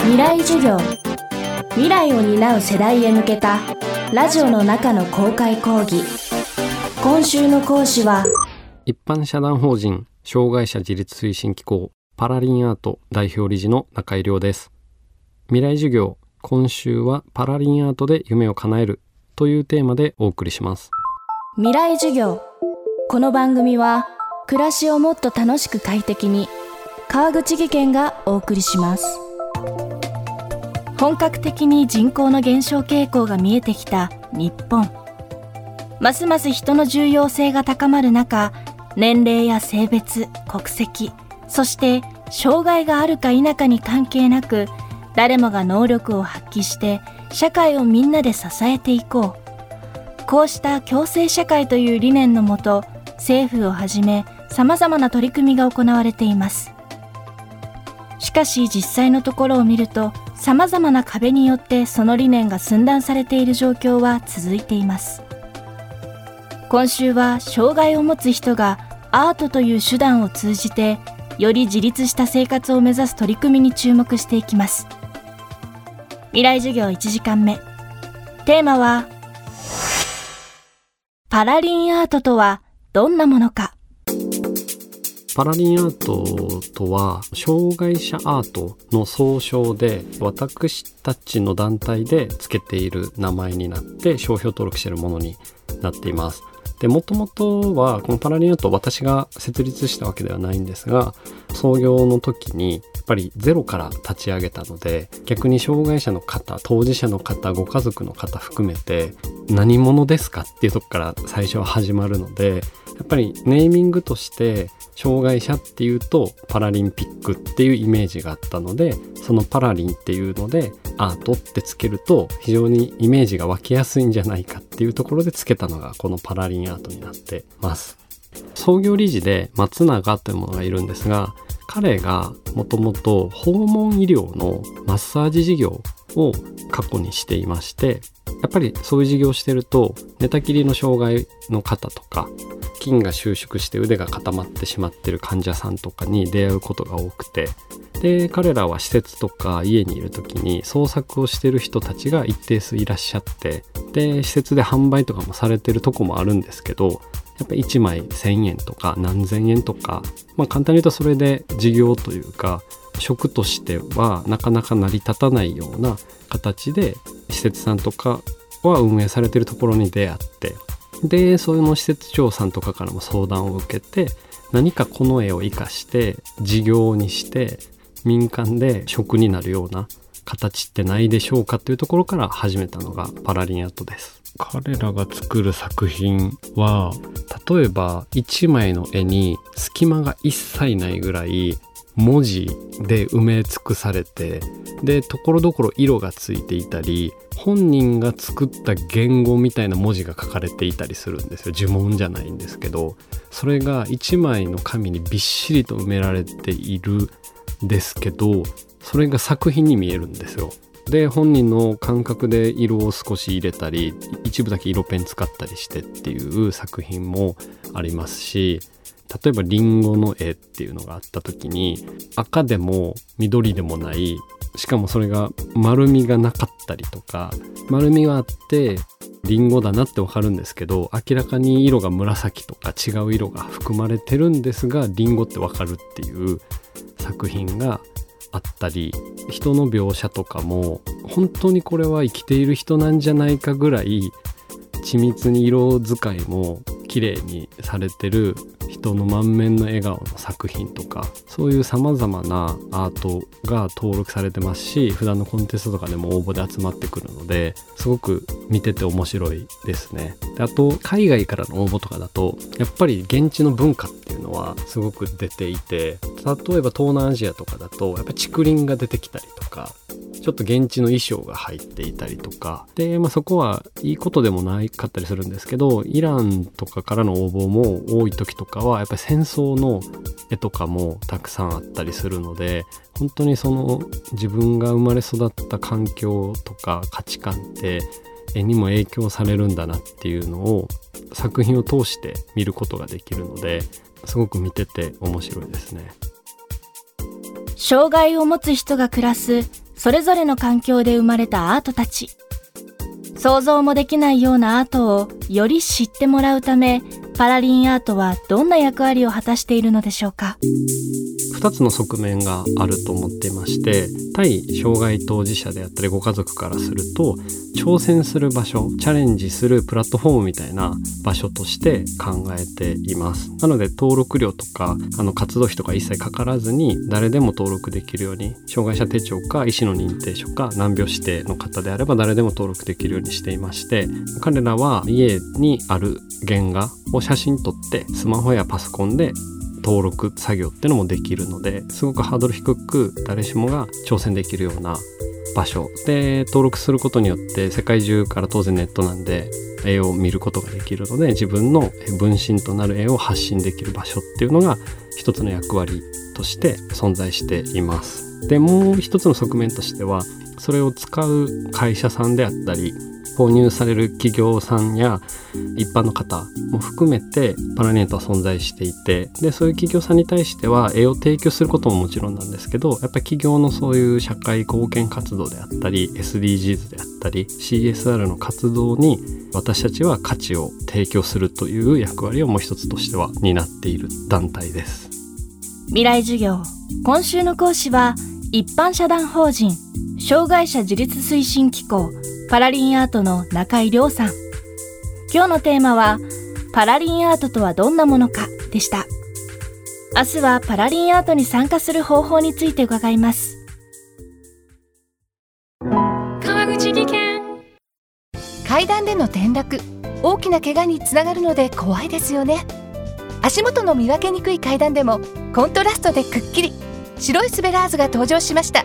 未来授業。未来を担う世代へ向けたラジオの中の公開講義。今週の講師は一般社団法人障害者自立推進機構パラリンアート代表理事の中井亮です。未来授業今週はパラリンアートで夢を叶えるというテーマでお送りします。未来授業。この番組は暮らしをもっと楽しく快適に川口義賢がお送りします本格的に人口の減少傾向が見えてきた日本。ますます人の重要性が高まる中年齢や性別国籍そして障害があるか否かに関係なく誰もが能力を発揮して社会をみんなで支えていこう。こうした共生社会という理念のもと政府をはじめ様々な取り組みが行われています。しかし実際のところを見ると様々な壁によってその理念が寸断されている状況は続いています。今週は障害を持つ人がアートという手段を通じてより自立した生活を目指す取り組みに注目していきます。未来授業1時間目。テーマはパラリンアートとはどんなものか。パラリンアートとは障害者アートの総称で私たちの団体で付けている名前になって商標登録しているものになっています。でもともとはこのパラリンアート私が設立したわけではないんですが創業の時にやっぱりゼロから立ち上げたので逆に障害者の方当事者の方ご家族の方含めて何者ですかっていうとこから最初は始まるのでやっぱりネーミングとして障害者っていうとパラリンピックっていうイメージがあったのでそのパラリンっていうのでアートってつけると非常にイメージが湧きやすいんじゃないかっていうところでつけたのがこのパラリンアートになってます。創業理事で松永というものがいるんですが彼がもともと訪問医療のマッサージ事業を過去にしていましてやっぱりそういう事業をしてると寝たきりの障害の方とか筋が収縮して腕が固まってしまってる患者さんとかに出会うことが多くてで彼らは施設とか家にいる時に創作をしてる人たちが一定数いらっしゃってで施設で販売とかもされてるとこもあるんですけどやっぱ1枚1,000円とか何千円とかまあ簡単に言うとそれで事業というか職としてはなかなか成り立たないような形で施設さんとかは運営されてるところに出会ってでその施設長さんとかからも相談を受けて何かこの絵を生かして事業にして民間で職になるような形ってないでしょうかというところから始めたのがパラリンアートです。彼らが作る作品は例えば1枚の絵に隙間が一切ないぐらい文字で埋め尽くされてでところどころ色がついていたり本人が作った言語みたいな文字が書かれていたりするんですよ。呪文じゃないんですけどそれが1枚の紙にびっしりと埋められているんですけどそれが作品に見えるんですよ。で本人の感覚で色を少し入れたり一部だけ色ペン使ったりしてっていう作品もありますし例えばリンゴの絵っていうのがあった時に赤でも緑でもないしかもそれが丸みがなかったりとか丸みはあってリンゴだなってわかるんですけど明らかに色が紫とか違う色が含まれてるんですがリンゴってわかるっていう作品があったり人の描写とかも本当にこれは生きている人なんじゃないかぐらい緻密に色使いも綺麗にされてる人の満面の笑顔の作品とかそういうさまざまなアートが登録されてますし普段のコンテストとかでも応募で集まってくるのですごく見てて面白いですね。であと海外からの応募とかだとやっぱり現地の文化っていうのはすごく出ていて例えば東南アジアとかだとやっぱ竹林が出てきたりとかちょっと現地の衣装が入っていたりとかで、まあ、そこはいいことでもないかったりするんですけどイランとかからの応募も多い時とかはやっぱり戦争の絵とかもたくさんあったりするので本当にその自分が生まれ育った環境とか価値観って絵にも影響されるんだなっていうのを作品を通して見ることができるのですごく見てて面白いですね。障害を持つ人が暮らすそれぞれの環境で生まれたアートたち。想像もできないようなアートをより知ってもらうため、パラリンアートはどんな役割を果たしているのでしょうか？2つの側面があると思っていまして対障害当事者であったりご家族からすると挑戦する場所チャレンジするプラットフォームみたいな場所として考えています。なので登録料とかあの活動費とか一切かからずに誰でも登録できるように障害者手帳か医師の認定書か難病指定の方であれば誰でも登録できるようにしていまして彼らは家にある原画を写真撮ってスマホやパソコンで登録作業ってのもできるのですごくハードル低く誰しもが挑戦できるような場所で登録することによって世界中から当然ネットなんで絵を見ることができるので自分の分身となる絵を発信できる場所っていうのが一つの役割として存在しています。でもう一つの側面としてはそれを使う会社さんであったり購入される企業さんや一般の方も含めてパラネットは存在していてでそういう企業さんに対しては絵を提供することももちろんなんですけどやっぱり企業のそういう社会貢献活動であったり SDGs であったり CSR の活動に私たちは価値を提供するという役割をもう一つとしては担っている団体です。未来授業。今週の講師は一般社団法人。障害者自立推進機構パラリンアートの中井亮さん。今日のテーマは、パラリンアートとはどんなものかでした。明日はパラリンアートに参加する方法について伺います。川口技研階段での転落、大きな怪我につながるので怖いですよね。足元の見分けにくい階段でもコントラストでくっきり白いスベラーズが登場しました。